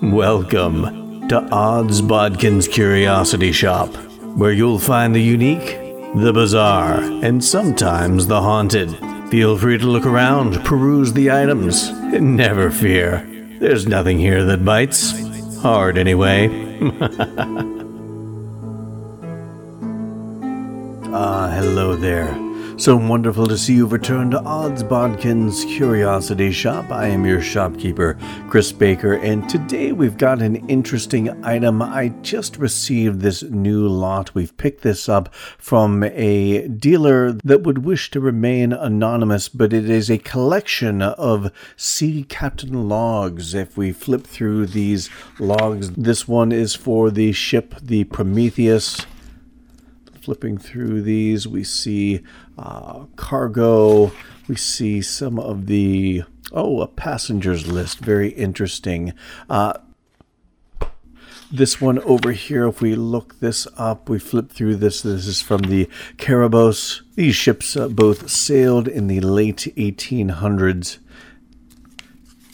Welcome to Odds Bodkin's Curiosity Shop, where you'll find the unique, the bizarre, and sometimes the haunted. Feel free to look around, peruse the items, and never fear. There's nothing here that bites. Hard, anyway. ah, hello there. So wonderful to see you return to Odds Bodkin's Curiosity Shop. I am your shopkeeper, Chris Baker, and today we've got an interesting item. I just received this new lot. We've picked this up from a dealer that would wish to remain anonymous, but it is a collection of sea captain logs. If we flip through these logs, this one is for the ship, the Prometheus flipping through these, we see uh, cargo. We see some of the, oh, a passengers list. Very interesting. Uh, this one over here, if we look this up, we flip through this. This is from the Kerberos. These ships uh, both sailed in the late 1800s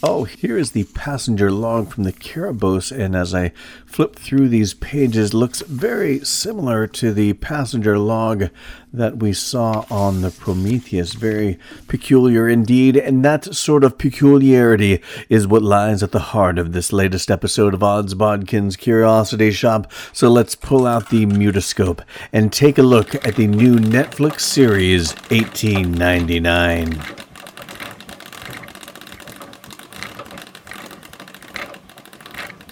Oh, here is the passenger log from the Kerberos, and as I flip through these pages, looks very similar to the passenger log that we saw on the Prometheus. Very peculiar indeed, and that sort of peculiarity is what lies at the heart of this latest episode of Odds Bodkin's Curiosity Shop. So let's pull out the mutoscope and take a look at the new Netflix series 1899.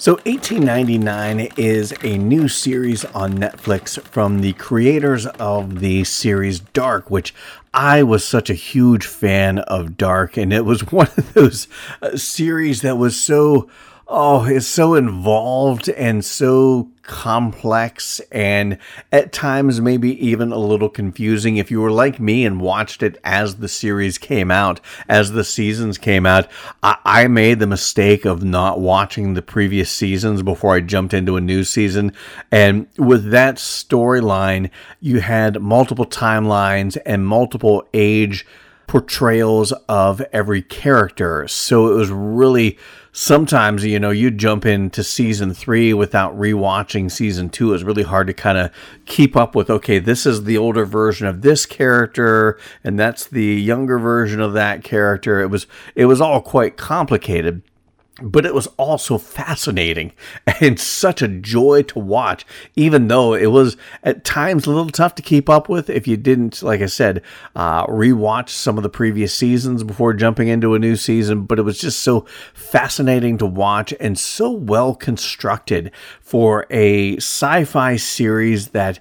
So, 1899 is a new series on Netflix from the creators of the series Dark, which I was such a huge fan of Dark, and it was one of those uh, series that was so oh, it's so involved and so complex and at times maybe even a little confusing. If you were like me and watched it as the series came out, as the seasons came out, I, I made the mistake of not watching the previous seasons before I jumped into a new season. And with that storyline, you had multiple timelines and multiple age portrayals of every character. So it was really sometimes you know you jump into season three without rewatching season two it's really hard to kind of keep up with okay this is the older version of this character and that's the younger version of that character. It was it was all quite complicated but it was also fascinating and such a joy to watch, even though it was at times a little tough to keep up with if you didn't, like I said, uh, rewatch some of the previous seasons before jumping into a new season. But it was just so fascinating to watch and so well constructed for a sci fi series that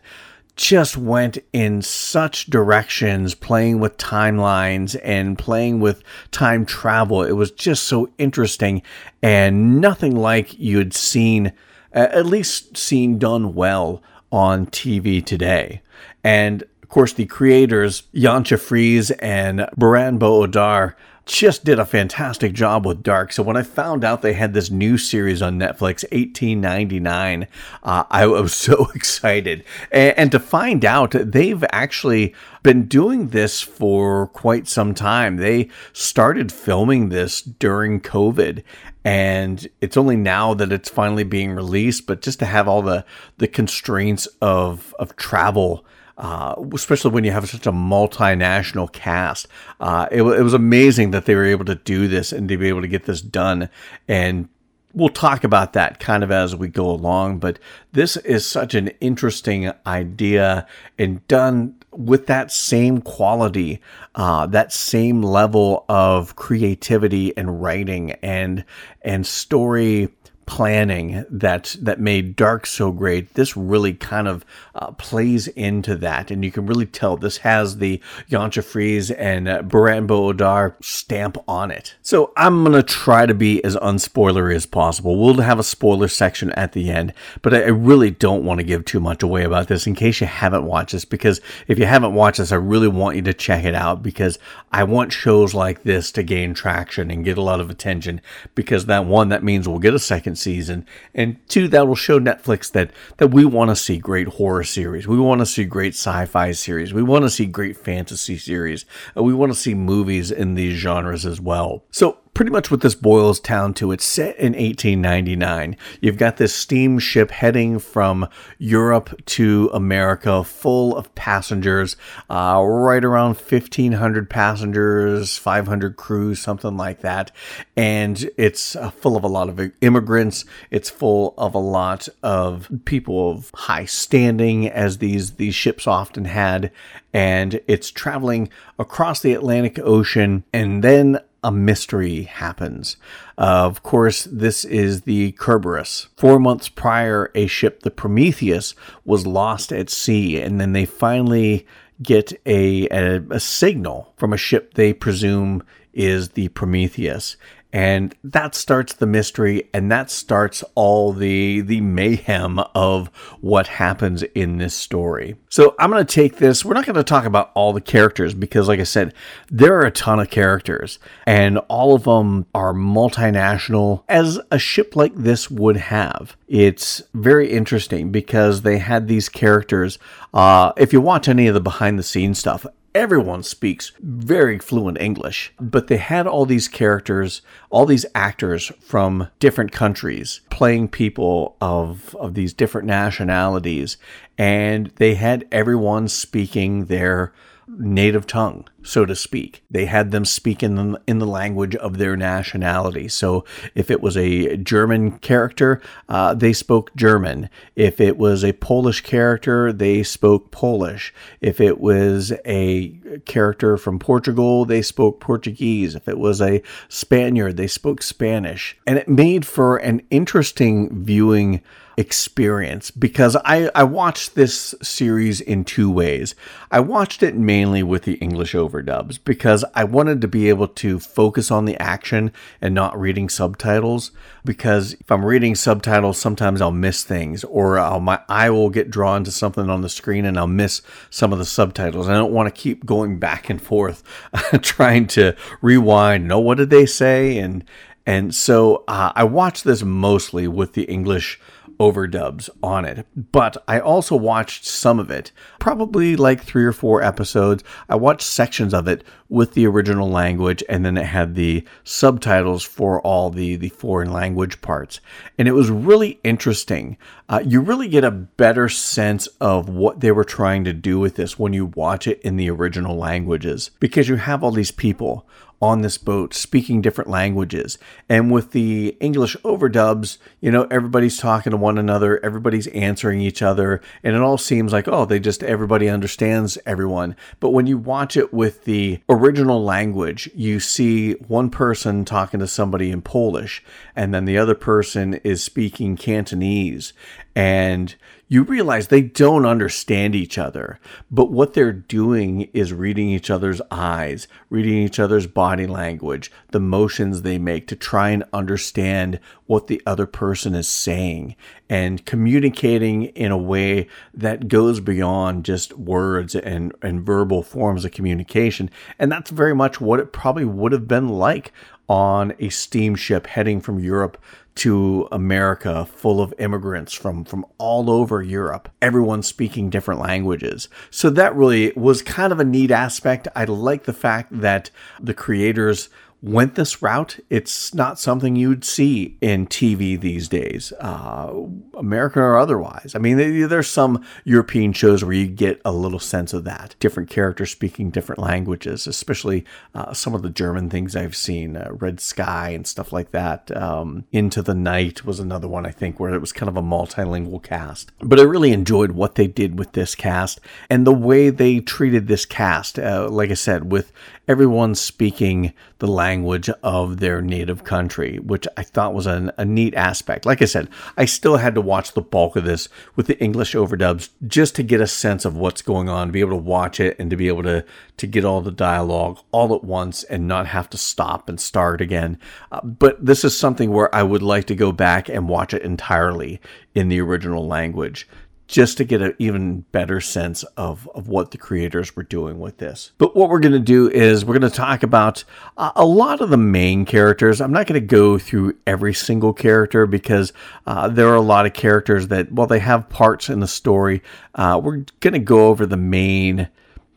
just went in such directions playing with timelines and playing with time travel. It was just so interesting and nothing like you'd seen, at least seen done well on TV today. And of course, the creators, Jantje Friese and Baran bo Odar, just did a fantastic job with Dark. So when I found out they had this new series on Netflix, 1899, uh, I was so excited. And, and, to find out they've actually been doing this for quite some time. They started filming this during COVID. And it's only now that it's finally being released, but just to have all the, the constraints of, of travel uh, especially when you have such a multinational cast. Uh, it, it was amazing that they were able to do this and to be able to get this done. And we'll talk about that kind of as we go along. But this is such an interesting idea and done with that same quality, uh, that same level of creativity and writing and and story planning that that made Dark so great, this really kind of uh, plays into that, and you can really tell this has the Jantje Friese and uh, Baran Odar stamp on it. So I'm gonna try to be as unspoilery as possible. We'll have a spoiler section at the end, but I, I really don't want to give too much away about this in case you haven't watched this. Because if you haven't watched this, I really want you to check it out because I want shows like this to gain traction and get a lot of attention. Because that one, that means we'll get a second season, and two, that will show Netflix that that we want to see great horror series, we want to see great sci-fi series, we want to see great fantasy series, and we want to see movies in these genres as well. So pretty much what this boils down to. It's set in 1899. You've got this steamship heading from Europe to America, full of passengers, uh, right around 1,500 passengers, 500 crews, something like that. And it's uh, full of a lot of immigrants. It's full of a lot of people of high standing, as these these ships often had, and it's traveling across the Atlantic Ocean, and then a mystery happens. Uh, of course, this is the Kerberos. Four months prior, a ship, the Prometheus, was lost at sea, and then they finally get a, a, a signal from a ship they presume is the Prometheus and that starts the mystery and that starts all the the mayhem of what happens in this story. So i'm going to take this we're not going to talk about all the characters because like i said there are a ton of characters and all of them are multinational as a ship like this would have. It's very interesting because they had these characters uh, if you watch any of the behind the scenes stuff everyone speaks very fluent English, but they had all these characters, all these actors from different countries playing people of of these different nationalities, and they had everyone speaking their native tongue, so to speak. They had them speak in the, in the language of their nationality. So if it was a German character, uh, they spoke German. If it was a Polish character, they spoke Polish. If it was a character from Portugal, they spoke Portuguese. If it was a Spaniard, they spoke Spanish. And it made for an interesting viewing experience because I, I watched this series in two ways. I watched it mainly with the English overdubs because I wanted to be able to focus on the action and not reading subtitles. Because if I'm reading subtitles, sometimes I'll miss things or I'll, my eye will get drawn to something on the screen and I'll miss some of the subtitles. I don't want to keep going back and forth trying to rewind. Know what did they say? And and so uh, I watched this mostly with the English overdubs on it, but I also watched some of it, probably like three or four episodes. I watched sections of it with the original language, and then it had the subtitles for all the, the foreign language parts. And it was really interesting. Uh, you really get a better sense of what they were trying to do with this when you watch it in the original languages, because you have all these people on this boat speaking different languages. And with the English overdubs, you know, everybody's talking to one another, everybody's answering each other, and it all seems like, oh, they just, everybody understands everyone. But when you watch it with the original language, you see one person talking to somebody in Polish, and then the other person is speaking Cantonese. And you realize they don't understand each other, but what they're doing is reading each other's eyes, reading each other's body language, the motions they make to try and understand what the other person is saying and communicating in a way that goes beyond just words and, and verbal forms of communication. And that's very much what it probably would have been like on a steamship heading from Europe to America full of immigrants from, from all over Europe, everyone speaking different languages. So that really was kind of a neat aspect. I like the fact that the creators went this route. It's not something you'd see in TV these days, uh, America or otherwise. I mean, there's some European shows where you get a little sense of that. Different characters speaking different languages, especially uh, some of the German things I've seen, uh, Red Sky and stuff like that. Um, Into the Night was another one, I think, where it was kind of a multilingual cast. But I really enjoyed what they did with this cast and the way they treated this cast. Uh, like I said, with everyone speaking the language of their native country, which I thought was an, a neat aspect. Like I said, I still had to watch the bulk of this with the English overdubs just to get a sense of what's going on, be able to watch it and to be able to, to get all the dialogue all at once and not have to stop and start again. Uh, but this is something where I would like to go back and watch it entirely in the original language just to get an even better sense of, of what the creators were doing with this. But what we're going to do is we're going to talk about a, a lot of the main characters. I'm not going to go through every single character because uh, there are a lot of characters that, while they have parts in the story, uh, we're going to go over the main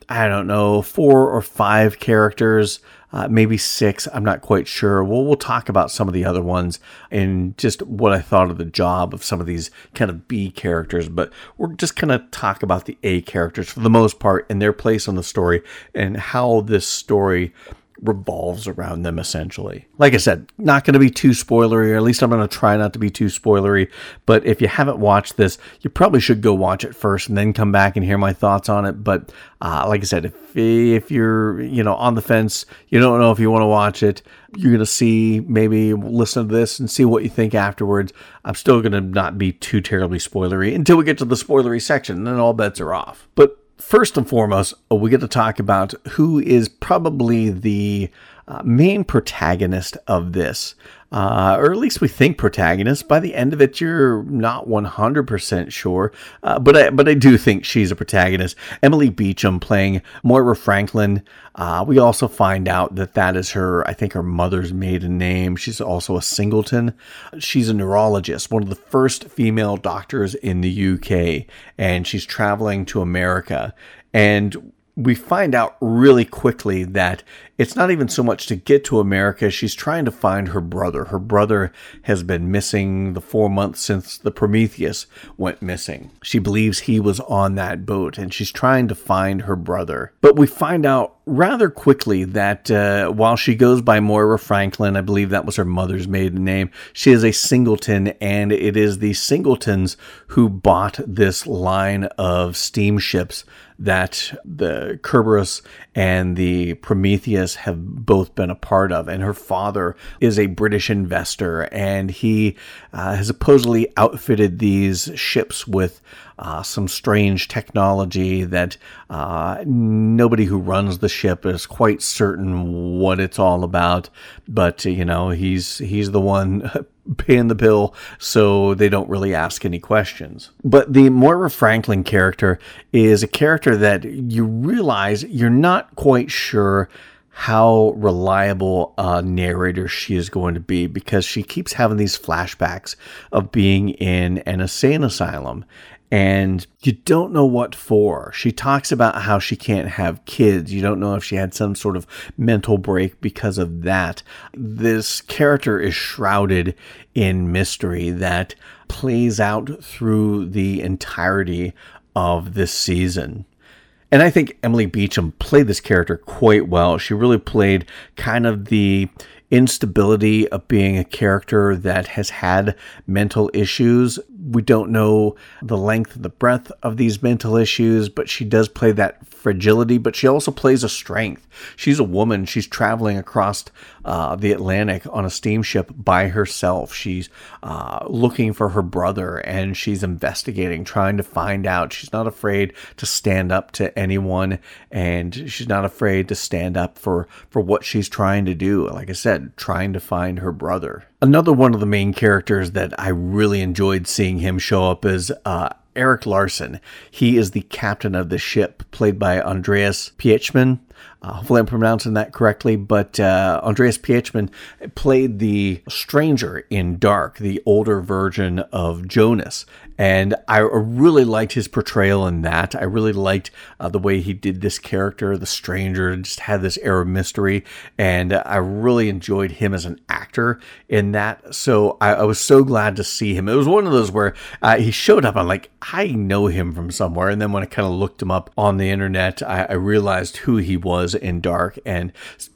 I don't know, four or five characters, uh, maybe six. I'm not quite sure. We'll, we'll talk about some of the other ones and just what I thought of the job of some of these kind of B characters. But we're just going to talk about the A characters for the most part and their place on the story and how this story revolves around them essentially. Like I said, not going to be too spoilery, or at least I'm going to try not to be too spoilery. But if you haven't watched this, you probably should go watch it first and then come back and hear my thoughts on it. But uh, like I said, if if you're you know on the fence, you don't know if you want to watch it, you're going to see maybe listen to this and see what you think afterwards. I'm still going to not be too terribly spoilery until we get to the spoilery section, then all bets are off. But first and foremost, we get to talk about who is probably the uh, main protagonist of this uh, or at least we think protagonist. By the end of it, you're not 100% sure, uh, but I, but I do think she's a protagonist. Emily Beecham playing Moira Franklin. Uh, we also find out that that is her, I think, her mother's maiden name. She's also a singleton. She's a neurologist, one of the first female doctors in the UK, and she's traveling to America. And we find out really quickly that it's not even so much to get to America. She's trying to find her brother. Her brother has been missing the four months since the Prometheus went missing. She believes he was on that boat and she's trying to find her brother. But we find out rather quickly that uh, while she goes by Moira Franklin, I believe that was her mother's maiden name, she is a singleton and it is the singletons who bought this line of steamships that the Kerberos and the Prometheus have both been a part of. And her father is a British investor, and he uh, has supposedly outfitted these ships with uh, some strange technology that uh, nobody who runs the ship is quite certain what it's all about. But you know, he's he's the one paying the bill, so they don't really ask any questions. But the Moira Franklin character is a character that you realize you're not quite sure how reliable a narrator she is going to be because she keeps having these flashbacks of being in an insane asylum and you don't know what for. She talks about how she can't have kids. You don't know if she had some sort of mental break because of that. This character is shrouded in mystery that plays out through the entirety of this season. And I think Emily Beecham played this character quite well. She really played kind of the instability of being a character that has had mental issues. We don't know the length and the breadth of these mental issues, but she does play that fragility, but she also plays a strength. She's a woman. She's traveling across uh, the Atlantic on a steamship by herself. She's uh, looking for her brother and she's investigating, trying to find out. She's not afraid to stand up to anyone and she's not afraid to stand up for, for what she's trying to do. Like I said, trying to find her brother. Another one of the main characters that I really enjoyed seeing him show up is uh, Erik Larsen. He is the captain of the ship, played by Andreas Pietschmann. Uh, hopefully, I'm pronouncing that correctly. But uh, Andreas Pietschmann played the stranger in Dark, the older version of Jonas. And I really liked his portrayal in that. I really liked uh, the way he did this character, the stranger, just had this air of mystery. And I really enjoyed him as an actor in that. So I, I was so glad to see him. It was one of those where uh, he showed up. I'm like, I know him from somewhere. And then when I kind of looked him up on the internet, I, I realized who he was in Dark. And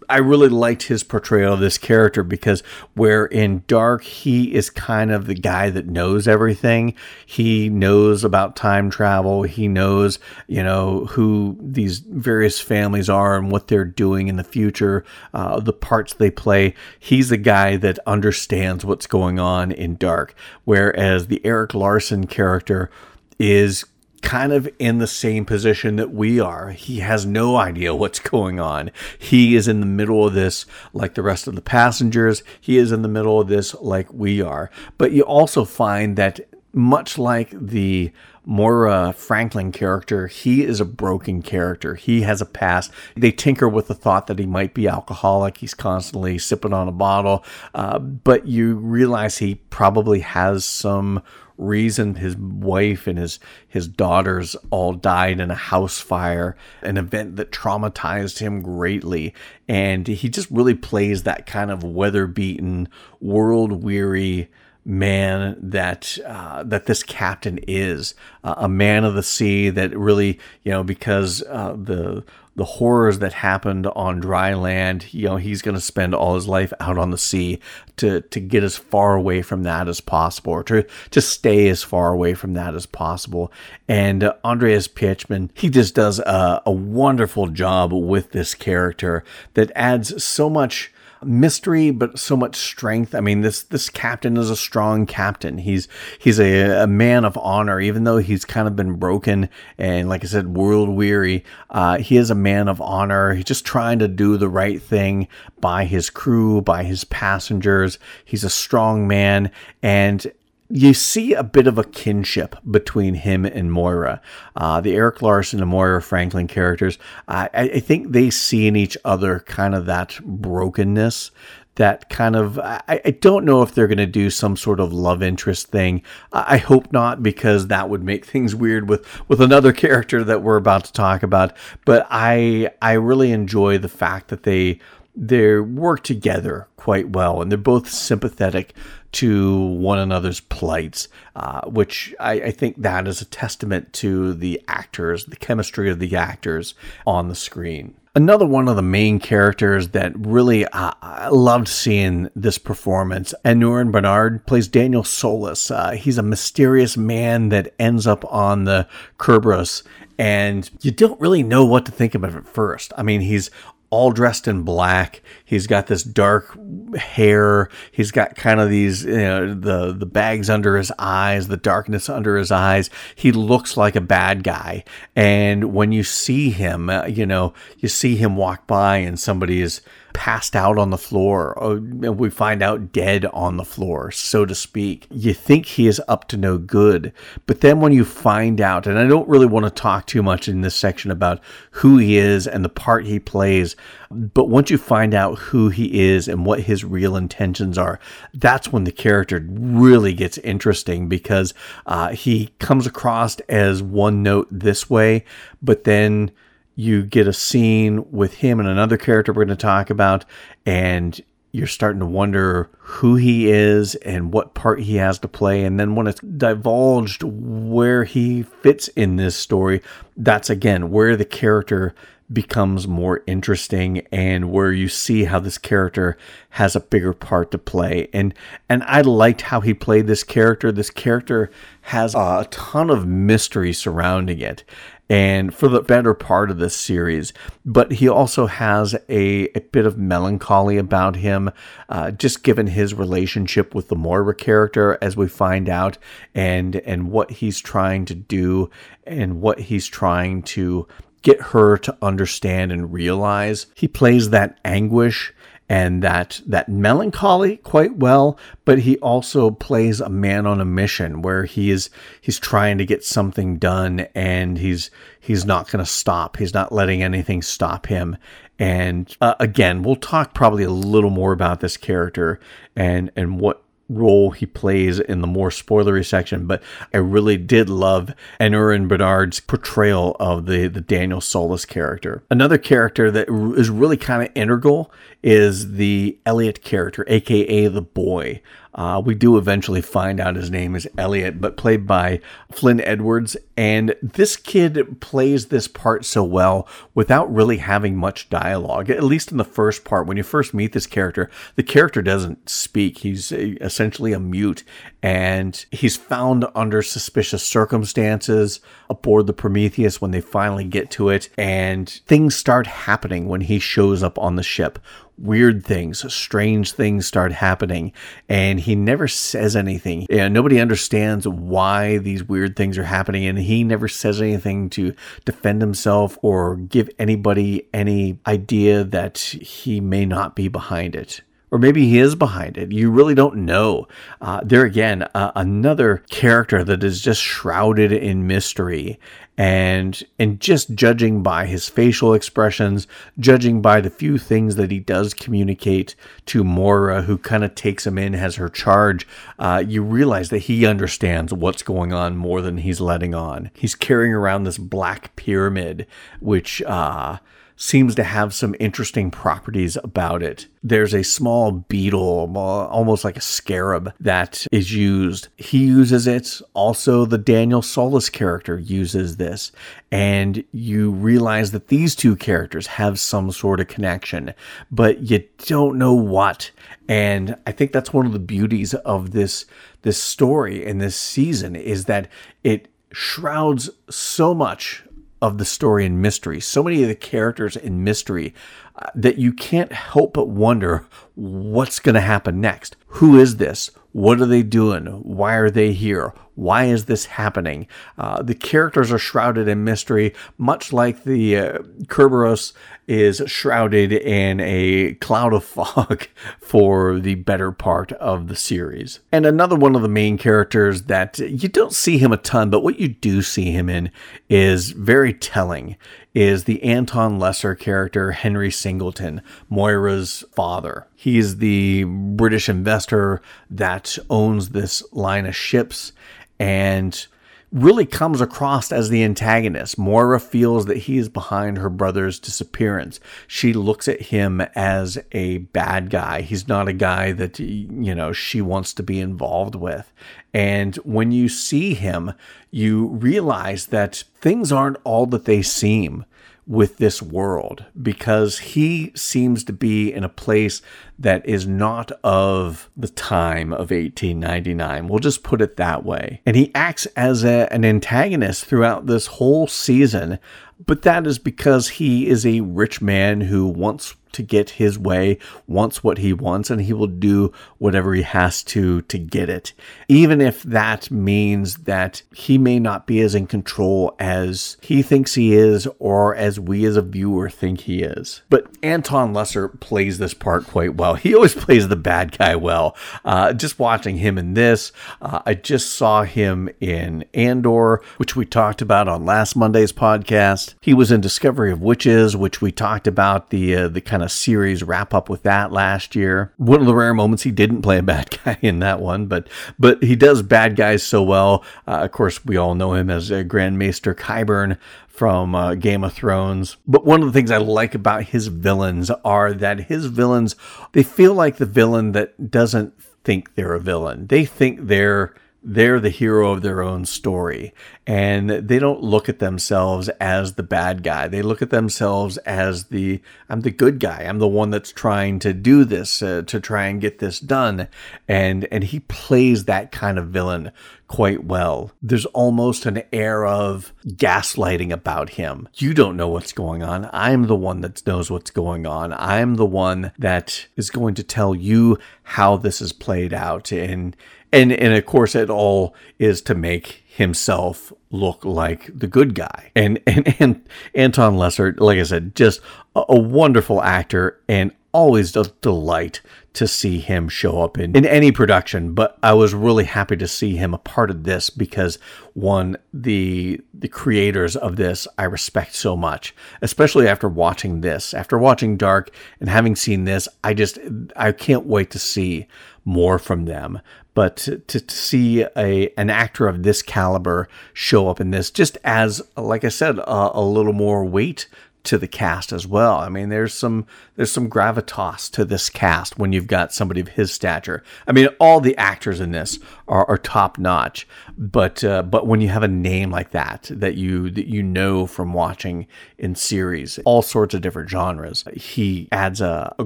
I really liked his portrayal of this character because where in Dark he is kind of the guy that knows everything. He knows about time travel. He knows, you know, who these various families are and what they're doing in the future, uh, the parts they play. He's the guy that understands what's going on in Dark. Whereas the Eric Larsen character is kind of in the same position that we are. He has no idea what's going on. He is in the middle of this like the rest of the passengers. He is in the middle of this like we are. But you also find that much like the Moira Franklin character, he is a broken character. He has a past. They tinker with the thought that he might be alcoholic. He's constantly sipping on a bottle. Uh, but you realize he probably has some reason his wife and his his daughters all died in a house fire an event that traumatized him greatly. And he just really plays that kind of weather beaten world weary man that uh, that this captain is. Uh, a man of the sea that really you know because uh, the the horrors that happened on dry land you know he's going to spend all his life out on the sea to to get as far away from that as possible or to to stay as far away from that as possible. And uh, Andreas Pietschmann he just does a, a wonderful job with this character that adds so much mystery, but so much strength. I mean, this this captain is a strong captain. He's he's a, a man of honor, even though he's kind of been broken and, like I said, world weary. Uh, he is a man of honor. He's just trying to do the right thing by his crew, by his passengers. He's a strong man, and you see a bit of a kinship between him and Moira. Uh, the Eric Larsen and Moira Franklin characters, I, I, think they see in each other kind of that brokenness. That kind of, I, I don't know if they're going to do some sort of love interest thing. I hope not, because that would make things weird with, with another character that we're about to talk about. But I, I really enjoy the fact that they, they work together quite well and they're both sympathetic to one another's plights, uh, which I, I, think that is a testament to the actors, the chemistry of the actors on the screen. Another one of the main characters that really uh, I loved seeing this performance, Aneurin Barnard plays Daniel Solace. Uh, he's a mysterious man that ends up on the Kerberos and you don't really know what to think of him at first. I mean, he's all dressed in black. He's got this dark hair. He's got kind of these, you know, the the bags under his eyes, the darkness under his eyes. He looks like a bad guy. And when you see him, uh, you know, you see him walk by and somebody is passed out on the floor, or we find out dead on the floor, so to speak. You think he is up to no good. But then when you find out, and I don't really want to talk too much in this section about who he is and the part he plays, but once you find out who he is and what his real intentions are, that's when the character really gets interesting because uh, he comes across as one note this way, but then you get a scene with him and another character we're going to talk about, and you're starting to wonder who he is and what part he has to play. And then when it's divulged where he fits in this story, that's again where the character becomes more interesting and where you see how this character has a bigger part to play and and I liked how he played this character this character has a ton of mystery surrounding it and for the better part of this series. But he also has a, a bit of melancholy about him, uh, just given his relationship with the Moira character, as we find out, and and what he's trying to do, and what he's trying to get her to understand and realize. He plays that anguish and that that melancholy quite well but he also plays a man on a mission where he is he's trying to get something done and he's he's not going to stop he's not letting anything stop him and uh, again we'll talk probably a little more about this character and and what role he plays in the more spoilery section, but I really did love Aneurin Barnard's portrayal of the, the Daniel Solace character. Another character that is really kind of integral is the Elliot character, aka the boy. Uh, we do eventually find out his name is Elliot, but played by Fflyn Edwards. And this kid plays this part so well without really having much dialogue, at least in the first part. When you first meet this character, the character doesn't speak. He's essentially a mute, and he's found under suspicious circumstances aboard the Prometheus when they finally get to it. And things start happening when he shows up on the ship weird things, strange things start happening, and he never says anything. Yeah, nobody understands why these weird things are happening, and he never says anything to defend himself or give anybody any idea that he may not be behind it or maybe he is behind it. You really don't know. Uh, there again, uh, another character that is just shrouded in mystery, and and just judging by his facial expressions, judging by the few things that he does communicate to Mora who kind of takes him in, has her charge, uh, you realize that he understands what's going on more than he's letting on. He's carrying around this black pyramid, which. Uh, seems to have some interesting properties about it. There's a small beetle, almost like a scarab, that is used. He uses it. Also, the Daniel Solace character uses this. And you realize that these two characters have some sort of connection, but you don't know what. And I think that's one of the beauties of this this story in this season is that it shrouds so much of the story and mystery, so many of the characters in mystery uh, that you can't help but wonder what's going to happen next. Who is this? What are they doing? Why are they here? Why is this happening? Uh, the characters are shrouded in mystery, much like the uh, Kerberos is shrouded in a cloud of fog for the better part of the series. And another one of the main characters that you don't see him a ton, but what you do see him in is very telling is the Anton Lesser character, Henry Singleton, Moira's father. He's the British investor that owns this line of ships and really comes across as the antagonist. Moira feels that he is behind her brother's disappearance. She looks at him as a bad guy. He's not a guy that, you know, she wants to be involved with. And when you see him, you realize that things aren't all that they seem with this world because he seems to be in a place that is not of the time of 1899. We'll just put it that way. And he acts as a, an antagonist throughout this whole season, but that is because he is a rich man who wants to get his way, wants what he wants, and he will do whatever he has to to get it. Even if that means that he may not be as in control as he thinks he is or as we as a viewer think he is. But Anton Lesser plays this part quite well. He always plays the bad guy well. Uh, just watching him in this, uh, I just saw him in Andor, which we talked about on last Monday's podcast. He was in Discovery of Witches, which we talked about the uh, the kind kind of series wrap up with that last year. One of the rare moments he didn't play a bad guy in that one, but but he does bad guys so well. Uh, of course, we all know him as uh, Grand Maester Qyburn from uh, Game of Thrones. But one of the things I like about his villains are that his villains they feel like the villain that doesn't think they're a villain. They think they're they're the hero of their own story. And they don't look at themselves as the bad guy. They look at themselves as the i'm the good guy. I'm the one that's trying to do this uh, to try and get this done. And and he plays that kind of villain quite well. There's almost an air of gaslighting about him. You don't know what's going on. I'm the one that knows what's going on. I'm the one that is going to tell you how this is played out. And and and of course it all is to make himself look like the good guy. And and, and anton lesser like i said just a, a wonderful actor and always a delight to see him show up in, in any production. But i was really happy to see him a part of this because one the the creators of this i respect so much especially after watching this. After watching dark and having seen this i just i can't wait to see more from them. But to, to, see a an actor of this caliber show up in this just as like i said a, a little more weight to the cast as well. I mean, there's some there's some gravitas to this cast when you've got somebody of his stature. I mean, all the actors in this are, are top notch, but uh, but when you have a name like that that you that you know from watching in series, all sorts of different genres, he adds a, a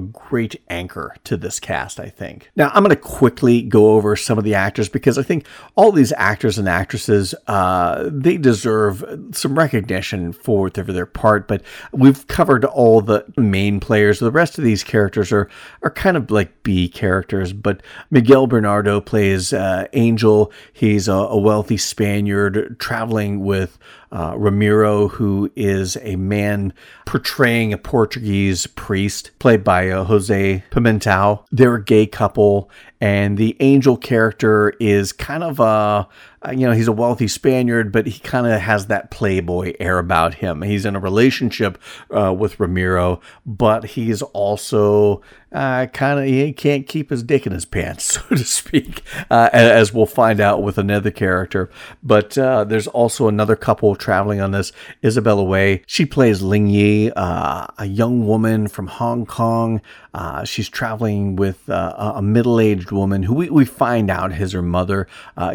great anchor to this cast. I think. Now I'm going to quickly go over some of the actors because I think all these actors and actresses uh, they deserve some recognition for their, for their part, but we've covered all the main players. The rest of these characters are are kind of like B characters, but Miguel Bernardeau plays uh, Angel. He's a, a, wealthy Spaniard traveling with uh, Ramiro, who is a man portraying a Portuguese priest, played by uh, Jose Pimentel. They're a gay couple, and the angel character is kind of a you know he's a wealthy Spaniard, but he kind of has that playboy air about him. He's in a relationship uh, with Ramiro, but he's also uh, kind of he can't keep his dick in his pants, so to speak, uh, as we'll find out with another character. But uh, there's also another couple traveling on this, Isabella Wei. She plays Ling Yi, uh, a young woman from Hong Kong. Uh, she's traveling with uh, a middle-aged woman who we, we find out is her mother,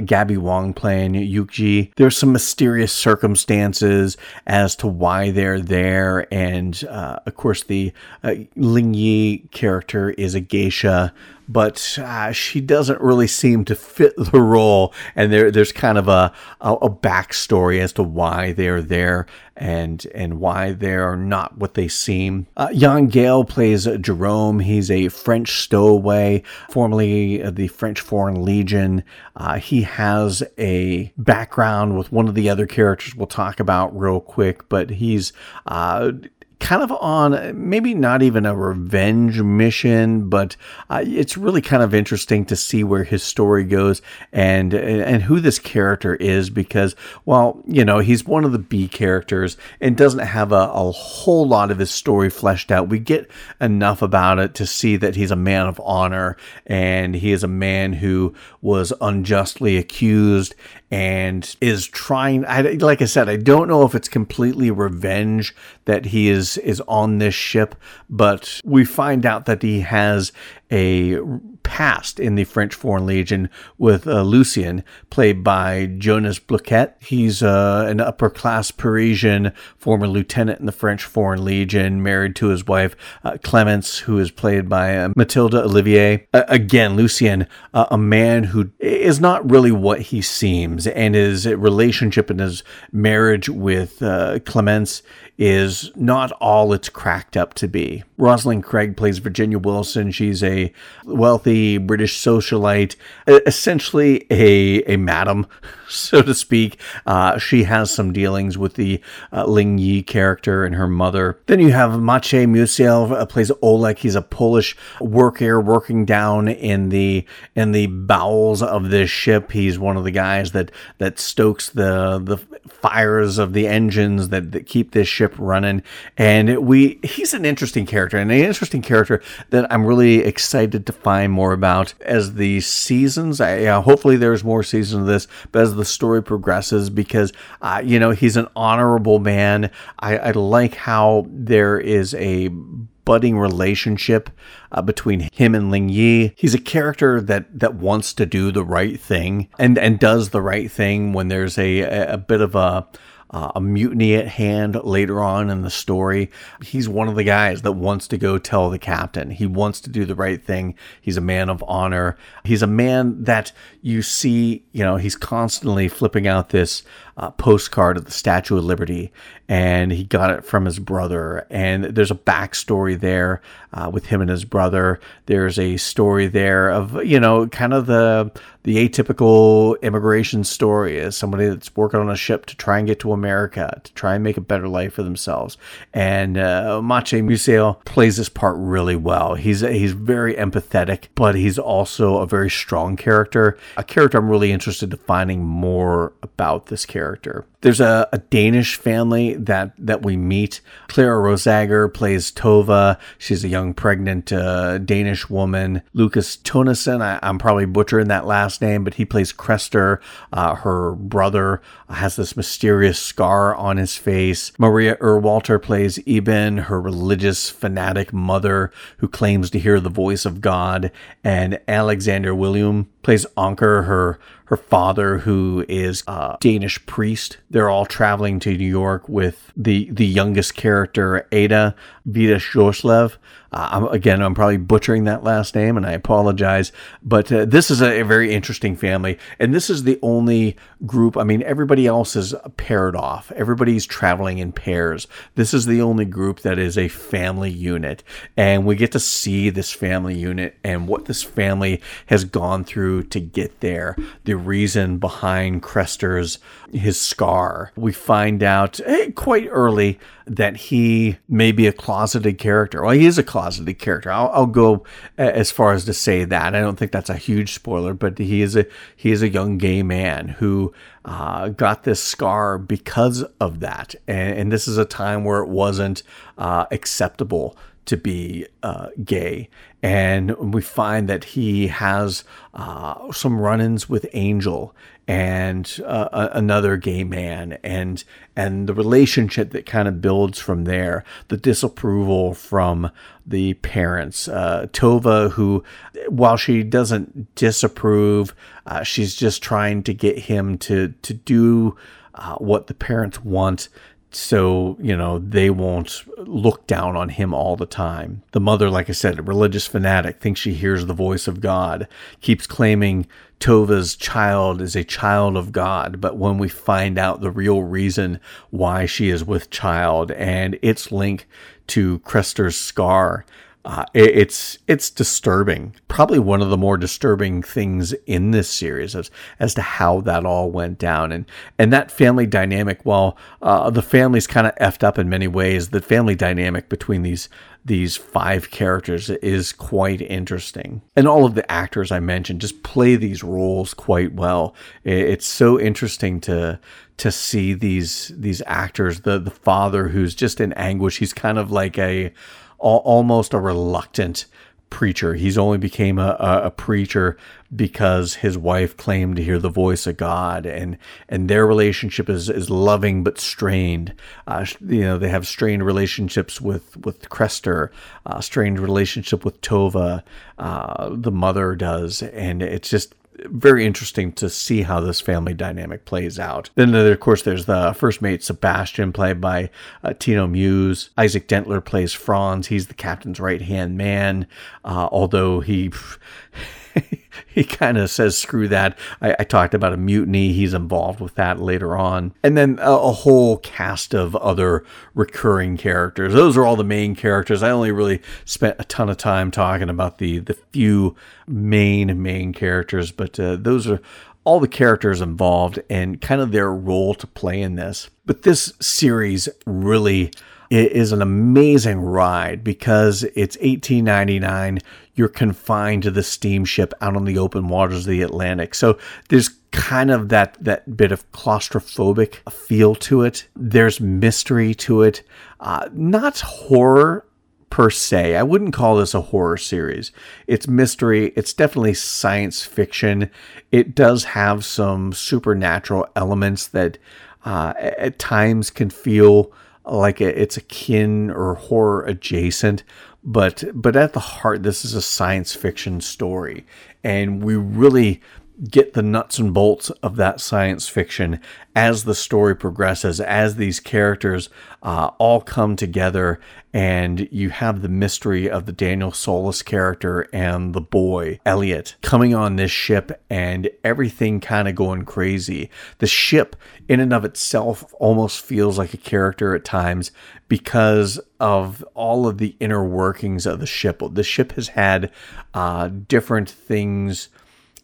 Gabby Wong playing Yukji. There's some mysterious circumstances as to why they're there, and of course the Ling Yi character is a geisha, but uh, she doesn't really seem to fit the role. And there, there's kind of a, a, a backstory as to why they're there and and why they're not what they seem. Uh, Yann Gael plays Jerome. He's a French stowaway, formerly the French Foreign Legion. Uh, he has a background with one of the other characters we'll talk about real quick, but he's uh, kind of on maybe not even a revenge mission, but uh, it's really kind of interesting to see where his story goes and and who this character is because well, you know, he's one of the B characters and doesn't have a, a whole lot of his story fleshed out. We get enough about it to see that he's a man of honor and he is a man who was unjustly accused and is trying I, like i said i don't know if it's completely revenge that he is is on this ship but we find out that he has a past in the French Foreign Legion with uh, Lucien, played by Jonas Bloquet. He's uh, an upper class Parisian, former lieutenant in the French Foreign Legion, married to his wife uh, Clemence, who is played by uh, Mathilde Ollivier. again, Lucien, a man who is not really what he seems, and his relationship and his marriage with uh, Clemence is not all it's cracked up to be. Rosalind Craig plays Virginia Wilson. She's a wealthy British socialite, essentially a, a madam, so to speak. Uh, she has some dealings with the uh, Ling Yi character and her mother. Then you have Maciej Musiał uh, plays Oleg. He's a Polish worker working down in the in the bowels of this ship. He's one of the guys that that stokes the the fires of the engines that, that keep this ship running. And we he's an interesting character and an interesting character that I'm really excited to find more about as the seasons. I, hopefully there's more seasons of this, but as the story progresses, because uh, you know he's an honorable man. I, I like how there is a budding relationship uh, between him and Ling Yi. He's a character that that wants to do the right thing and and does the right thing when there's a a, a bit of a uh, a mutiny at hand later on in the story. He's one of the guys that wants to go tell the captain. He wants to do the right thing. He's a man of honor. He's a man that you see, you know, he's constantly flipping out this uh, postcard of the Statue of Liberty, and he got it from his brother. And there's a backstory there uh, with him and his brother. There's a story there of you know kind of the the atypical immigration story as somebody that's working on a ship to try and get to America to try and make a better life for themselves. And uh, Maciej Musiał plays this part really well. He's he's very empathetic, but he's also a very strong character. A character I'm really interested in finding more about this character character. There's a, a, Danish family that that we meet. Clara Rosager plays Tova. She's a young pregnant uh, Danish woman. Lucas Tønnesen, I, am probably butchering that last name, but he plays Krester. Uh, her brother has this mysterious scar on his face. Maria Erwolter plays Iben, her religious fanatic mother who claims to hear the voice of God. And Alexander Willaume plays Anker, her her father, who is a Danish priest. They're all traveling to New York with the the youngest character, Ada Vida Jorslev. Uh, I'm, again, I'm probably butchering that last name, and I apologize. But uh, this is a, a, very interesting family, and this is the only group. I mean, everybody else is paired off. Everybody's traveling in pairs. This is the only group that is a family unit, and we get to see this family unit and what this family has gone through through to get there, the reason behind Krester's his scar. We find out eh, quite early that he may be a closeted character. Well, he is a closeted character. I'll, I'll go as far as to say that. I don't think that's a huge spoiler, but he is a he is a young gay man who uh, got this scar because of that, and, and, this is a time where it wasn't uh, acceptable to be uh, gay. And we find that he has uh, some run ins with Angel and uh, another gay man, and and the relationship that kind of builds from there, the disapproval from the parents. Uh, Tova, who, while she doesn't disapprove, uh, she's just trying to get him to to do uh, what the parents want so you know they won't look down on him all the time. The mother like i said a religious fanatic thinks she hears the voice of god keeps claiming tova's child is a child of god. But when we find out the real reason why she is with child and its link to Krester's scar uh, it, it's it's disturbing. Probably one of the more disturbing things in this series as as to how that all went down and and that family dynamic. While uh, the family's kind of effed up in many ways, the family dynamic between these these five characters is quite interesting. And all of the actors I mentioned just play these roles quite well. It's so interesting to to see these these actors. The the father who's just in anguish. He's kind of like a almost a reluctant preacher. He's only became a, a, preacher because his wife claimed to hear the voice of God, and and their relationship is is loving but strained. Uh, you know, they have strained relationships with with Krester, uh, strained relationship with Tova. Uh, the mother does, and it's just very interesting to see how this family dynamic plays out. Then, of course, there's the first mate Sebastian, played by uh, Tino Mewes. Isaak Dentler plays Franz. He's the captain's right hand man, uh, although he. He kind of says, screw that. I, I, talked about a mutiny. He's involved with that later on. And then a, a, whole cast of other recurring characters. Those are all the main characters. I only really spent a ton of time talking about the, the few main, main characters, but uh, those are all the characters involved and kind of their role to play in this. But this series really is an amazing ride because it's 1899 you're confined to the steamship out on the open waters of the Atlantic. So there's kind of that that bit of claustrophobic feel to it. There's mystery to it, uh, not horror per se. I wouldn't call this a horror series. It's mystery. It's definitely science fiction. It does have some supernatural elements that uh, at times can feel like it's akin or horror adjacent but but at the heart this is a science fiction story. And we really get the nuts and bolts of that science fiction as the story progresses, as these characters uh, all come together, and you have the mystery of the Daniel Solace character and the boy, Elliot, coming on this ship and everything kind of going crazy. The ship, in and of itself, almost feels like a character at times because of all of the inner workings of the ship. The ship has had uh, different things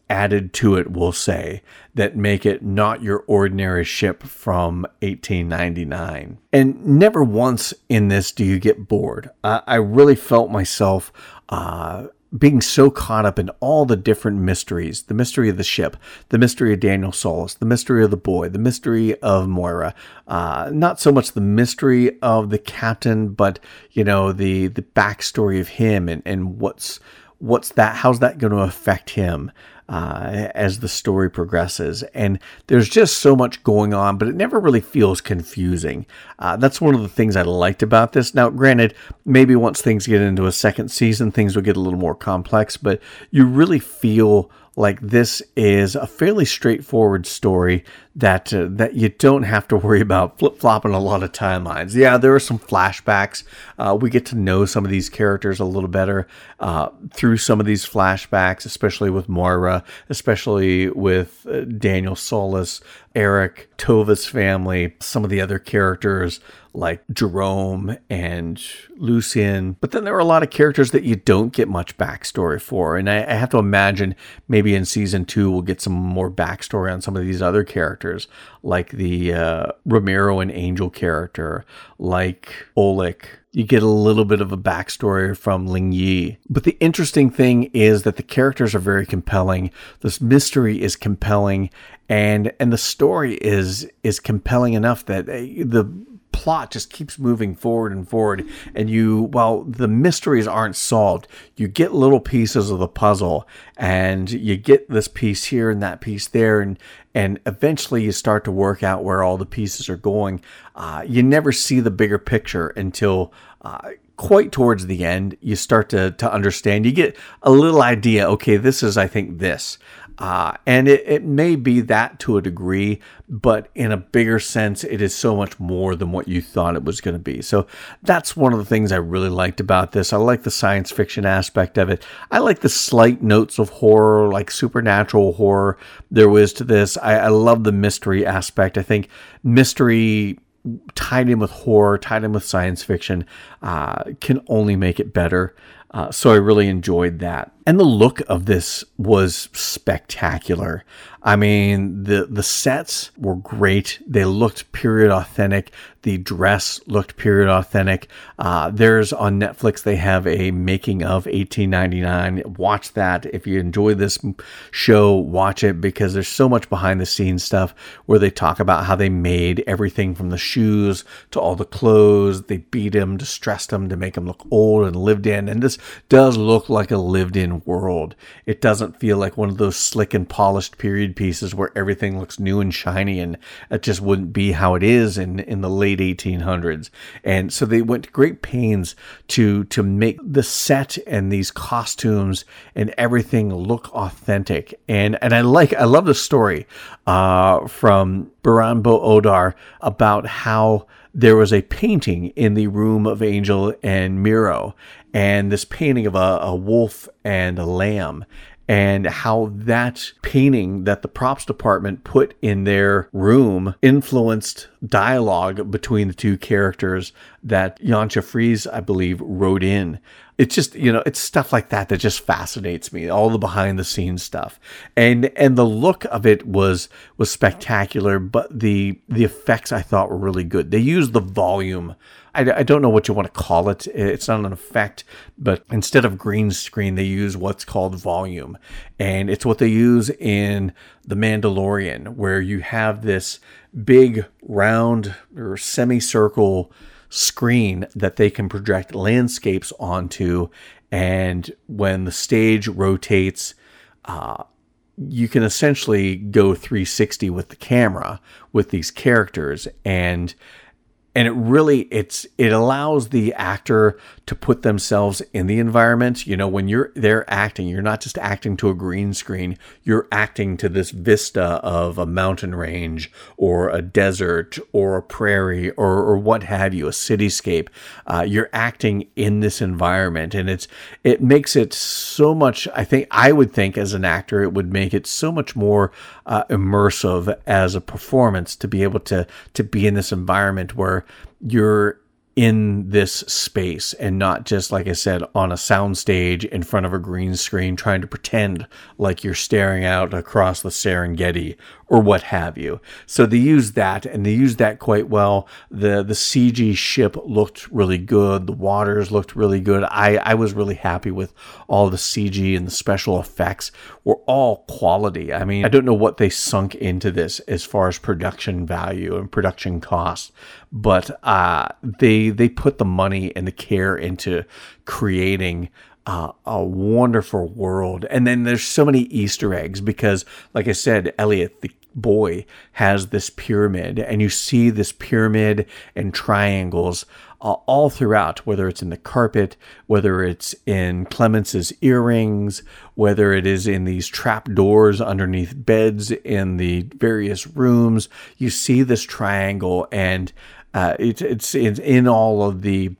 added to it, we'll say, that make it not your ordinary ship from 1899. And never once in this do you get bored. I, I really felt myself uh, being so caught up in all the different mysteries the mystery of the ship, the mystery of Daniel Solace, the mystery of the boy, the mystery of Moira. Uh, not so much the mystery of the captain, but, you know, the, the backstory of him and, and what's what's that how's that going to affect him uh, as the story progresses. And there's just so much going on, but it never really feels confusing. Uh, that's one of the things I liked about this. Now, granted, maybe once things get into a second season, things will get a little more complex, but you really feel like this is a fairly straightforward story that uh, that you don't have to worry about flip flopping a lot of timelines. Yeah, there are some flashbacks. Uh, we get to know some of these characters a little better uh, through some of these flashbacks, especially with Moira, especially with uh, Daniel Solace, Eric, Tova's family, some of the other characters like Jerome and Lucien. But then there are a lot of characters that you don't get much backstory for. And I, I have to imagine maybe in season two, we'll get some more backstory on some of these other characters, like the uh, Ramiro and Angel character, like Oleg. You get a little bit of a backstory from Ling Yi. But the interesting thing is that the characters are very compelling. This mystery is compelling and and the story is is compelling enough that uh, the plot just keeps moving forward and forward and you while the mysteries aren't solved you get little pieces of the puzzle and you get this piece here and that piece there and and eventually you start to work out where all the pieces are going. Uh, you never see the bigger picture until uh, quite towards the end you start to to understand. You get a little idea okay this is i think this uh, and it, it may be that to a degree, but in a bigger sense, it is so much more than what you thought it was going to be. So that's one of the things I really liked about this. I like the science fiction aspect of it. I like the slight notes of horror, like supernatural horror there was to this. I, I love the mystery aspect. I think mystery tied in with horror, tied in with science fiction, uh, can only make it better. Uh, so I really enjoyed that. And the look of this was spectacular. I mean, the the sets were great. They looked period authentic. The dress looked period authentic. Uh, there's on Netflix. They have a making of 1899. Watch that if you enjoy this show. Watch it because there's so much behind the scenes stuff where they talk about how they made everything from the shoes to all the clothes. They beat them, distressed them to make them look old and lived in. And this does look like a lived in world. It doesn't feel like one of those slick and polished period pieces where everything looks new and shiny and it just wouldn't be how it is in, in the late 1800s. And so they went to great pains to, to make the set and these costumes and everything look authentic. And, and I like, I love the story, uh, from Baran Bo Odar about how there was a painting in the room of Angel and Miro, and this painting of a, a wolf and a lamb and how that painting that the props department put in their room influenced dialogue between the two characters that Jantje Friese, I believe, wrote in. It's just, you know, it's stuff like that that just fascinates me, all the behind the scenes stuff. And and the look of it was was spectacular, but the the effects I thought were really good. They used the volume I, I don't know what you want to call it. It's not an effect, but instead of green screen, they use what's called volume. And it's what they use in The Mandalorian, where you have this big round or semicircle screen that they can project landscapes onto. And when the stage rotates, uh, you can essentially go 360 with the camera with these characters and and it really it's it allows the actor to put themselves in the environment. You know when you're there acting you're not just acting to a green screen. You're acting to this vista of a mountain range or a desert or a prairie or, or what have you a cityscape. Uh, you're acting in this environment and it's it makes it so much i think i would think as an actor it would make it so much more uh, immersive as a performance to be able to to be in this environment where you're in this space and not just like I said on a soundstage in front of a green screen trying to pretend like you're staring out across the Serengeti or what have you. So they used that and they used that quite well. The the CG ship looked really good. The waters looked really good. I, I was really happy with all the CG and the special effects were all quality. I mean, I don't know what they sunk into this as far as production value and production cost, but uh, they they put the money and the care into creating uh, a wonderful world. And then there's so many Easter eggs because, like I said, Elliot, the boy, has this pyramid, and you see this pyramid and triangles uh, all throughout, whether it's in the carpet, whether it's in Clemence's earrings, whether it is in these trap doors underneath beds in the various rooms. You see this triangle, and uh, it, it's, it's in all of the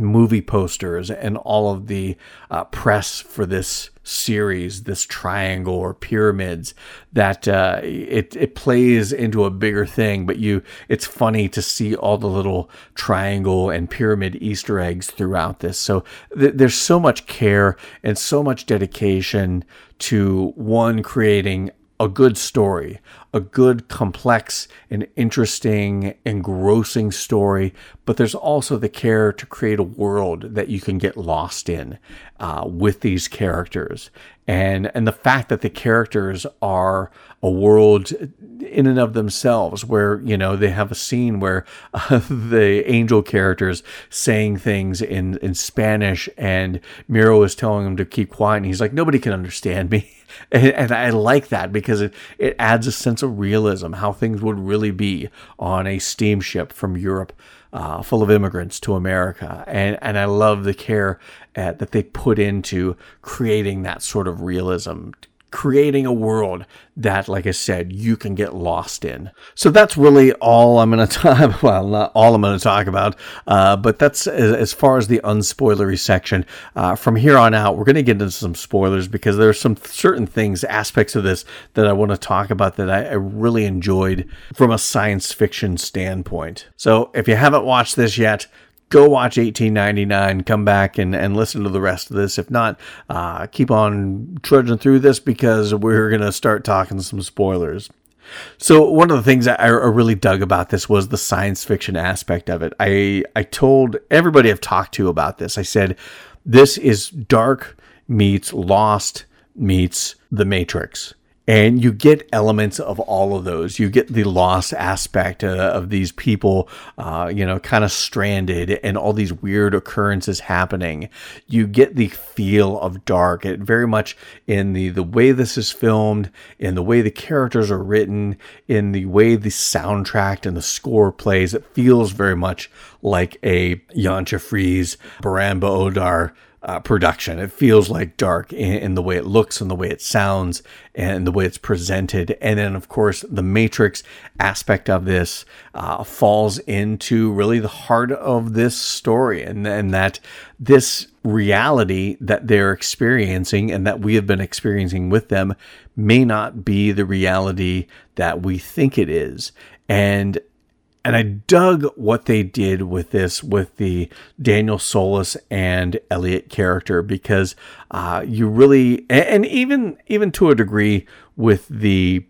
movie posters and all of the uh, press for this series, this triangle or pyramids, that uh, it it plays into a bigger thing. But you, it's funny to see all the little triangle and pyramid Easter eggs throughout this. So th- there's so much care and so much dedication to one creating a good story, a good, complex, and interesting, engrossing story. But there's also the care to create a world that you can get lost in uh, with these characters, and and the fact that the characters are a world in and of themselves, where you know they have a scene where uh, the angel characters saying things in in Spanish, and Miro is telling him to keep quiet, and he's like, nobody can understand me. And, and, I like that because it, it adds a sense of realism, how things would really be on a steamship from Europe uh, full of immigrants to America. And, and I love the care uh, that they put into creating that sort of realism, creating a world that, like I said, you can get lost in. So that's really all I'm going to talk. Well, not all I'm going to talk about, uh, but that's as, far as the unspoilery section. Uh, from here on out, we're going to get into some spoilers because there are some certain things, aspects of this that I want to talk about that I, I really enjoyed from a science fiction standpoint. So if you haven't watched this yet, go watch 1899 come back and, and listen to the rest of this. If not uh, keep on trudging through this because we're going to start talking some spoilers. So one of the things I, I really dug about this was the science fiction aspect of it. I i told everybody i've talked to about this i said this is dark meets lost meets the matrix and you get elements of all of those. You get the Lost aspect uh, of these people, uh, you know, kind of stranded and all these weird occurrences happening. You get the feel of dark. It very much in the the way this is filmed, in the way the characters are written, in the way the soundtrack and the score plays. It feels very much like a Jantje Friese, Baran bo Odar uh, production. It feels like dark in, in, the way it looks and the way it sounds and the way it's presented. And then, of course, the Matrix aspect of this uh, falls into really the heart of this story, and, and that this reality that they're experiencing and that we have been experiencing with them may not be the reality that we think it is. And and I dug what they did with this, with the Daniel Solace and Elliot character, because uh, you really, and even even to a degree, with the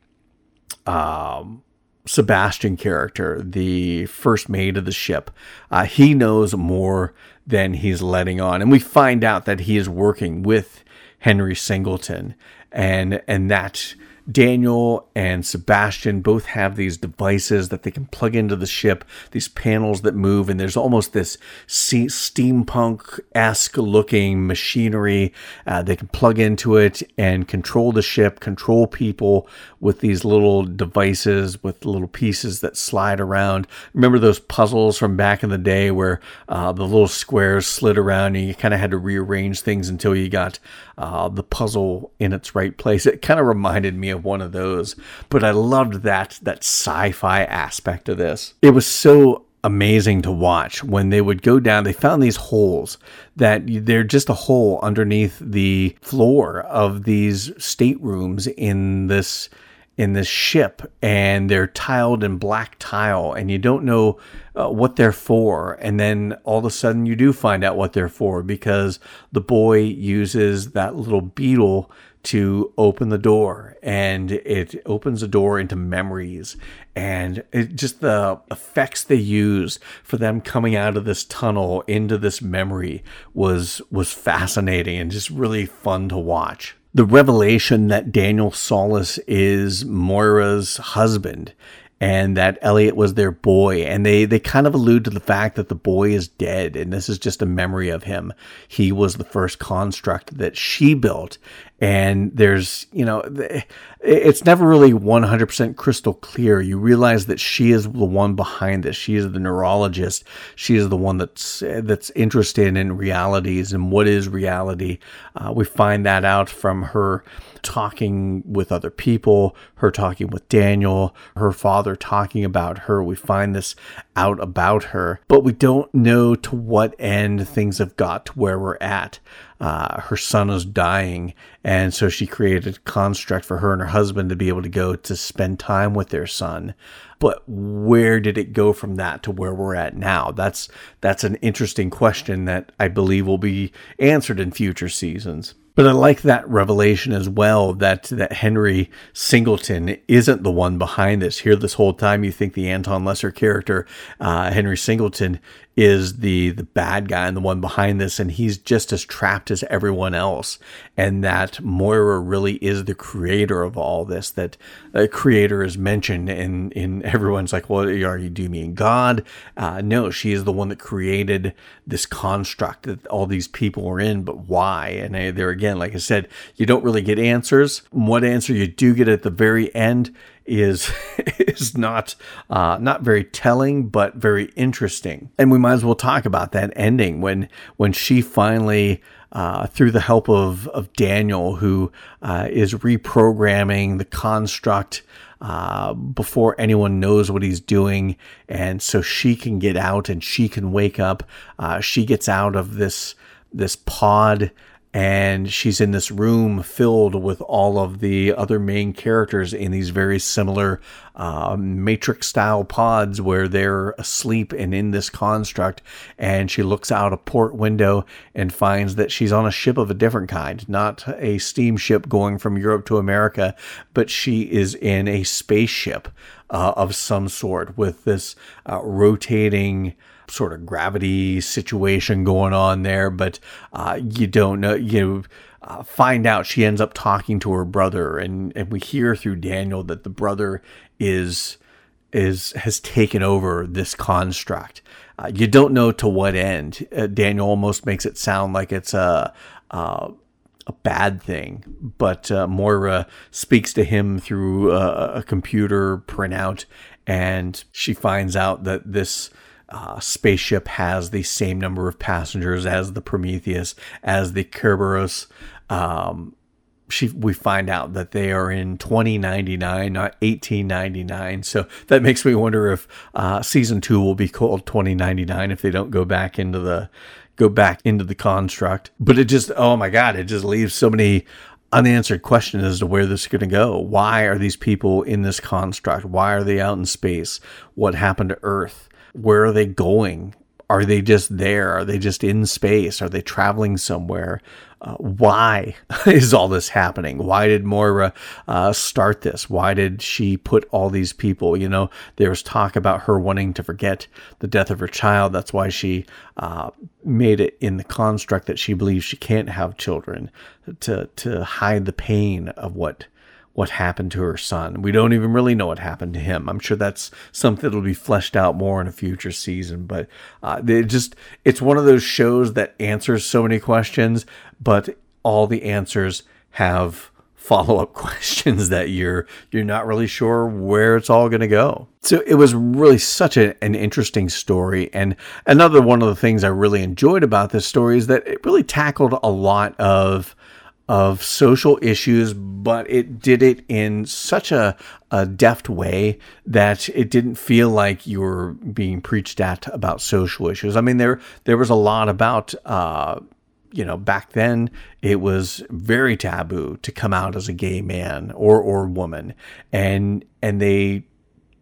um, Sebastian character, the first mate of the ship, uh, he knows more than he's letting on, and we find out that he is working with Henry Singleton, and and that Daniel and Sebastian both have these devices that they can plug into the ship, these panels that move, and there's almost this steampunk esque looking machinery. Uh, they can plug into it and control the ship, control people with these little devices with little pieces that slide around. Remember those puzzles from back in the day where uh, the little squares slid around and you kind of had to rearrange things until you got uh, the puzzle in its right place? It kind of reminded me of one of those, but I loved that that sci-fi aspect of this. It was so amazing to watch when they would go down. They found these holes that they're just a hole underneath the floor of these staterooms in this in this ship and they're tiled in black tile and you don't know uh, what they're for and then all of a sudden you do find out what they're for because the boy uses that little beetle to open the door and it opens the door into memories and it just the effects they used for them coming out of this tunnel into this memory was was fascinating and just really fun to watch the revelation that Daniel Solace is Moira's husband and that Elliot was their boy. And they, they kind of allude to the fact that the boy is dead and this is just a memory of him. He was the first construct that she built and there's you know it's never really 100% crystal clear. You realize that she is the one behind this. She is the neurologist. She is the one that's that's interested in realities and what is reality. Uh, we find that out from her talking with other people, her talking with Daniel, her father talking about her. We find this out about her, but we don't know to what end things have got to where we're at. Uh, her son is dying, and so she created a construct for her and her husband to be able to go to spend time with their son. But where did it go from that to where we're at now? That's that's an interesting question that I believe will be answered in future seasons. But I like that revelation as well that that Henry Singleton isn't the one behind this. Here, this whole time, you think the Anton Lesser character, uh, Henry Singleton, is the the bad guy and the one behind this and he's just as trapped as everyone else. And that Moira really is the creator of all this that a creator is mentioned and in everyone's like well are you do mean God? Uh, no she is the one that created this construct that all these people are in but why? And there again like I said you don't really get answers what answer you do get at the very end is is not uh, not very telling, but very interesting. And we might as well talk about that ending when when she finally. Uh, through the help of, of Daniel, who uh, is reprogramming the construct uh, before anyone knows what he's doing. And so she can get out and she can wake up. Uh, she gets out of this this pod and she's in this room filled with all of the other main characters in these very similar uh, matrix style pods where they're asleep and in this construct. And she looks out a port window and finds that she's on a ship of a different kind not a steamship going from europe to america but she is in a spaceship uh, of some sort with this uh, rotating sort of gravity situation going on there, but uh, you don't know. You uh, find out she ends up talking to her brother, and and we hear through Daniel that the brother is is has taken over this construct. Uh, you don't know to what end. Uh, Daniel almost makes it sound like it's a. a bad thing, but uh, Moira speaks to him through a, a computer printout, and she finds out that this uh, spaceship has the same number of passengers as the Prometheus, as the Kerberos. Um, she, we find out that they are in 2099, not 1899. So that makes me wonder if uh, season two will be called 2099 if they don't go back into the go back into the construct. But it just, oh my God, it just leaves so many unanswered questions as to where this is going to go. Why are these people in this construct? Why are they out in space? What happened to Earth? Where are they going? Are they just there? Are they just in space? Are they traveling somewhere? Uh, why is all this happening? Why did Moira uh, start this? Why did she put all these people? You know, there was talk about her wanting to forget the death of her child. That's why she uh, made it in the construct that she believes she can't have children to to hide the pain of what what happened to her son. We don't even really know what happened to him. I'm sure that's something that'll be fleshed out more in a future season. But uh, it just it's one of those shows that answers so many questions, but all the answers have follow-up questions that you're you're not really sure where it's all going to go. So it was really such a, an interesting story and another one of the things I really enjoyed about this story is that it really tackled a lot of of social issues, but it did it in such a, a deft way that it didn't feel like you were being preached at about social issues. I mean, there there was a lot about. Uh, you know, back then it was very taboo to come out as a gay man or or woman, and and they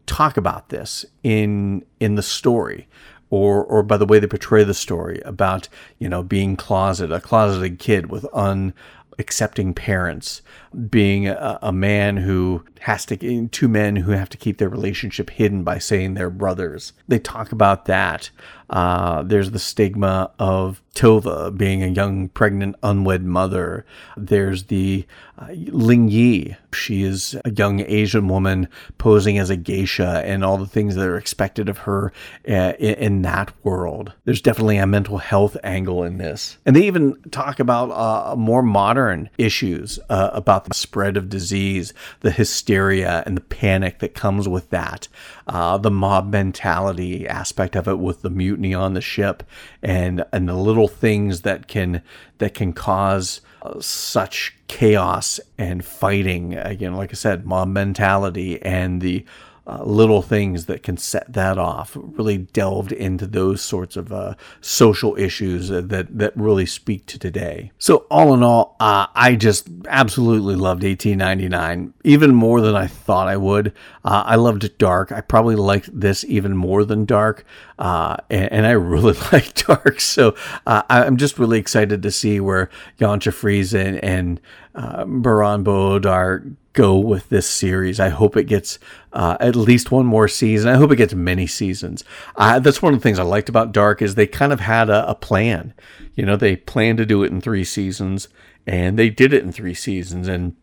talk about this in in the story or or by the way they portray the story about you know being closeted a closeted kid with un accepting parents, being a, a man who has to, two men who have to keep their relationship hidden by saying they're brothers. They talk about that. Uh, there's the stigma of Tova being a young, pregnant, unwed mother. There's the uh, Ling Yi. She is a young Asian woman posing as a geisha and all the things that are expected of her uh, in, in, that world. There's definitely a mental health angle in this. And they even talk about uh, more modern issues uh, the spread of disease, the hysteria and the panic that comes with that, uh, the mob mentality aspect of it with the mutiny on the ship, and and the little things that can that can cause uh, such chaos and fighting. Again, like I said, mob mentality and the uh, little things that can set that off. Really delved into those sorts of uh, social issues that that really speak to today. So all in all, uh, I just absolutely loved 1899, even more than I thought I would. Uh, I loved Dark. I probably liked this even more than Dark, uh, and, and, I really like Dark. So uh, I'm just really excited to see where Jantje Friese and, and Baran bo Odar go with this series. I hope it gets uh, at least one more season. I hope it gets many seasons. Uh, that's one of the things I liked about Dark is they kind of had a, a plan. You know, they planned to do it in three seasons, and they did it in three seasons. And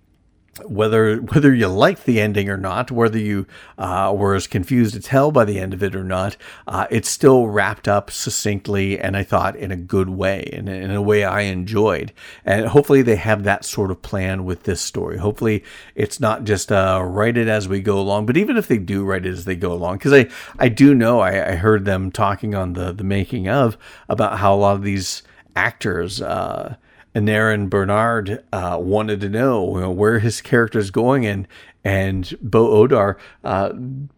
whether whether you liked the ending or not, whether you uh, were as confused as hell by the end of it or not, uh, it's still wrapped up succinctly and I thought in a good way, and in a way I enjoyed. And hopefully they have that sort of plan with this story. Hopefully it's not just uh, write it as we go along, but even if they do write it as they go along, because I I do know I, I heard them talking on the the making of about how a lot of these actors. Uh, and Aneurin Barnard uh, wanted to know, you know, where his character is going, and and Bo Odar uh,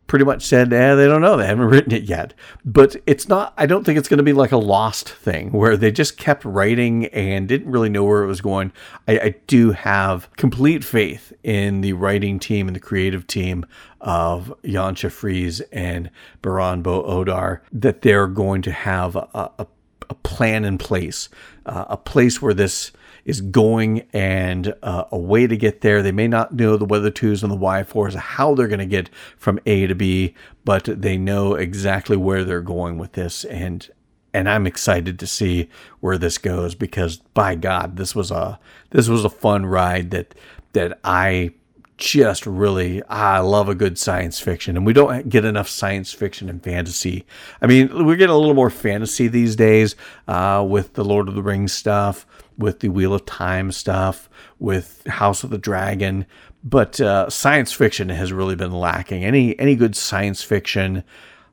pretty much said, eh, they don't know, they haven't written it yet. But it's not. I don't think it's going to be like a lost thing where they just kept writing and didn't really know where it was going. I, I do have complete faith in the writing team and the creative team of Jantje Friese and Baran Bo Odar that they're going to have a, a a plan in place, uh, a place where this is going and uh, a way to get there. They may not know the weather twos and the Y fours, how they're going to get from A to B, but they know exactly where they're going with this. And and I'm excited to see where this goes because by God, this was a this was a fun ride that that I just really I love a good science fiction, and we don't get enough science fiction and fantasy. I mean, we're getting a little more fantasy these days uh, with the Lord of the Rings stuff, with the Wheel of Time stuff, with House of the Dragon, but uh, science fiction has really been lacking. Any any good science fiction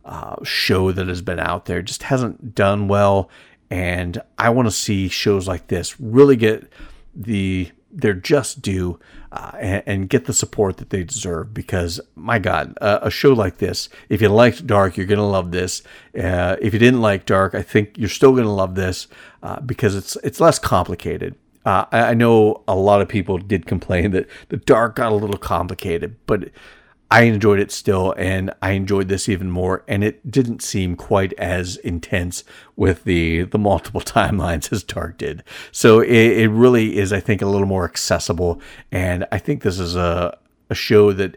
uh, show that has been out there just hasn't done well, and I want to see shows like this really get the they're just due uh, and, and, get the support that they deserve because my god uh, a show like this if you liked dark you're going to love this. Uh, if you didn't like dark i think you're still going to love this uh, because it's it's less complicated. Uh, I, I know a lot of people did complain that the dark got a little complicated but I enjoyed it still, and I enjoyed this even more. And it didn't seem quite as intense with the the multiple timelines as Dark did. So it, it really is, I think, a little more accessible. And I think this is a a show that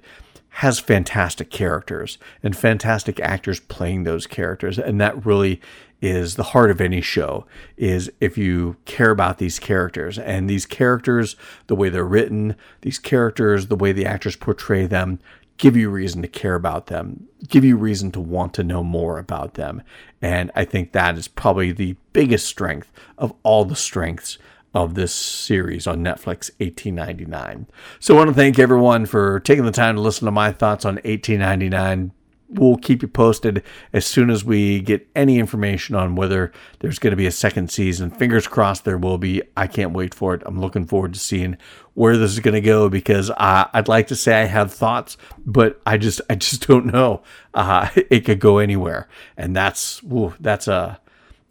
has fantastic characters and fantastic actors playing those characters, and that really is the heart of any show is if you care about these characters and these characters the way they're written these characters the way the actors portray them give you reason to care about them, give you reason to want to know more about them. And I think that is probably the biggest strength of all the strengths of this series on Netflix, 1899. So I want to thank everyone for taking the time to listen to my thoughts on 1899 we'll keep you posted as soon as we get any information on whether there's going to be a second season. Fingers crossed there will be. I can't wait for it. I'm looking forward to seeing where this is going to go because I'd like to say I have thoughts, but I just I just don't know. Uh, it could go anywhere, and that's that's a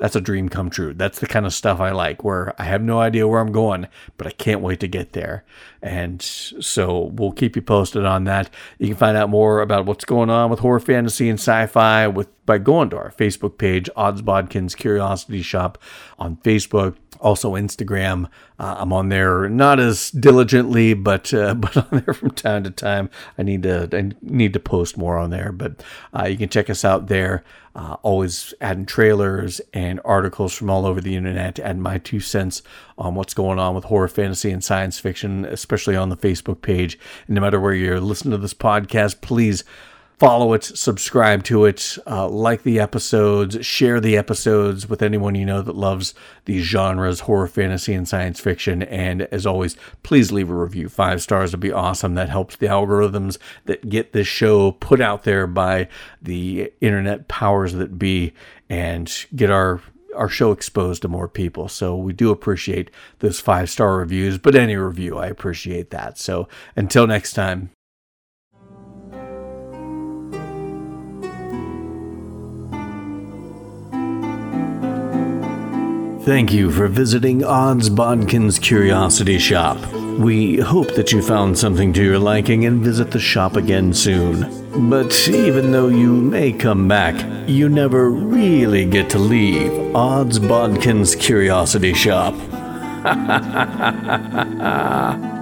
that's a dream come true. That's the kind of stuff I like, where I have no idea where I'm going, but I can't wait to get there. And so we'll keep you posted on that. You can find out more about what's going on with horror, fantasy, and sci-fi with by going to our Facebook page, Odds Bodkins Curiosity Shoppe on Facebook also Instagram. Uh, I'm on there not as diligently, but uh, but on there from time to time. I need to I need to post more on there, but uh, you can check us out there. Uh, always adding trailers and articles from all over the internet, add my two cents on what's going on with horror, fantasy, and science fiction, especially on the Facebook page. And no matter where you're listening to this podcast, please follow it, subscribe to it, uh, like the episodes, share the episodes with anyone you know that loves these genres horror, fantasy, and science fiction. And as always, please leave a review. Five stars would be awesome. That helps the algorithms that get this show put out there by the internet powers that be and get our our show exposed to more people. So we do appreciate those five star reviews, but any review, I appreciate that. So until next time, Thank you for visiting Odds Bodkin's Curiosity Shop. We hope that you found something to your liking and visit the shop again soon. But even though you may come back, you never really get to leave Odds Bodkin's Curiosity Shop.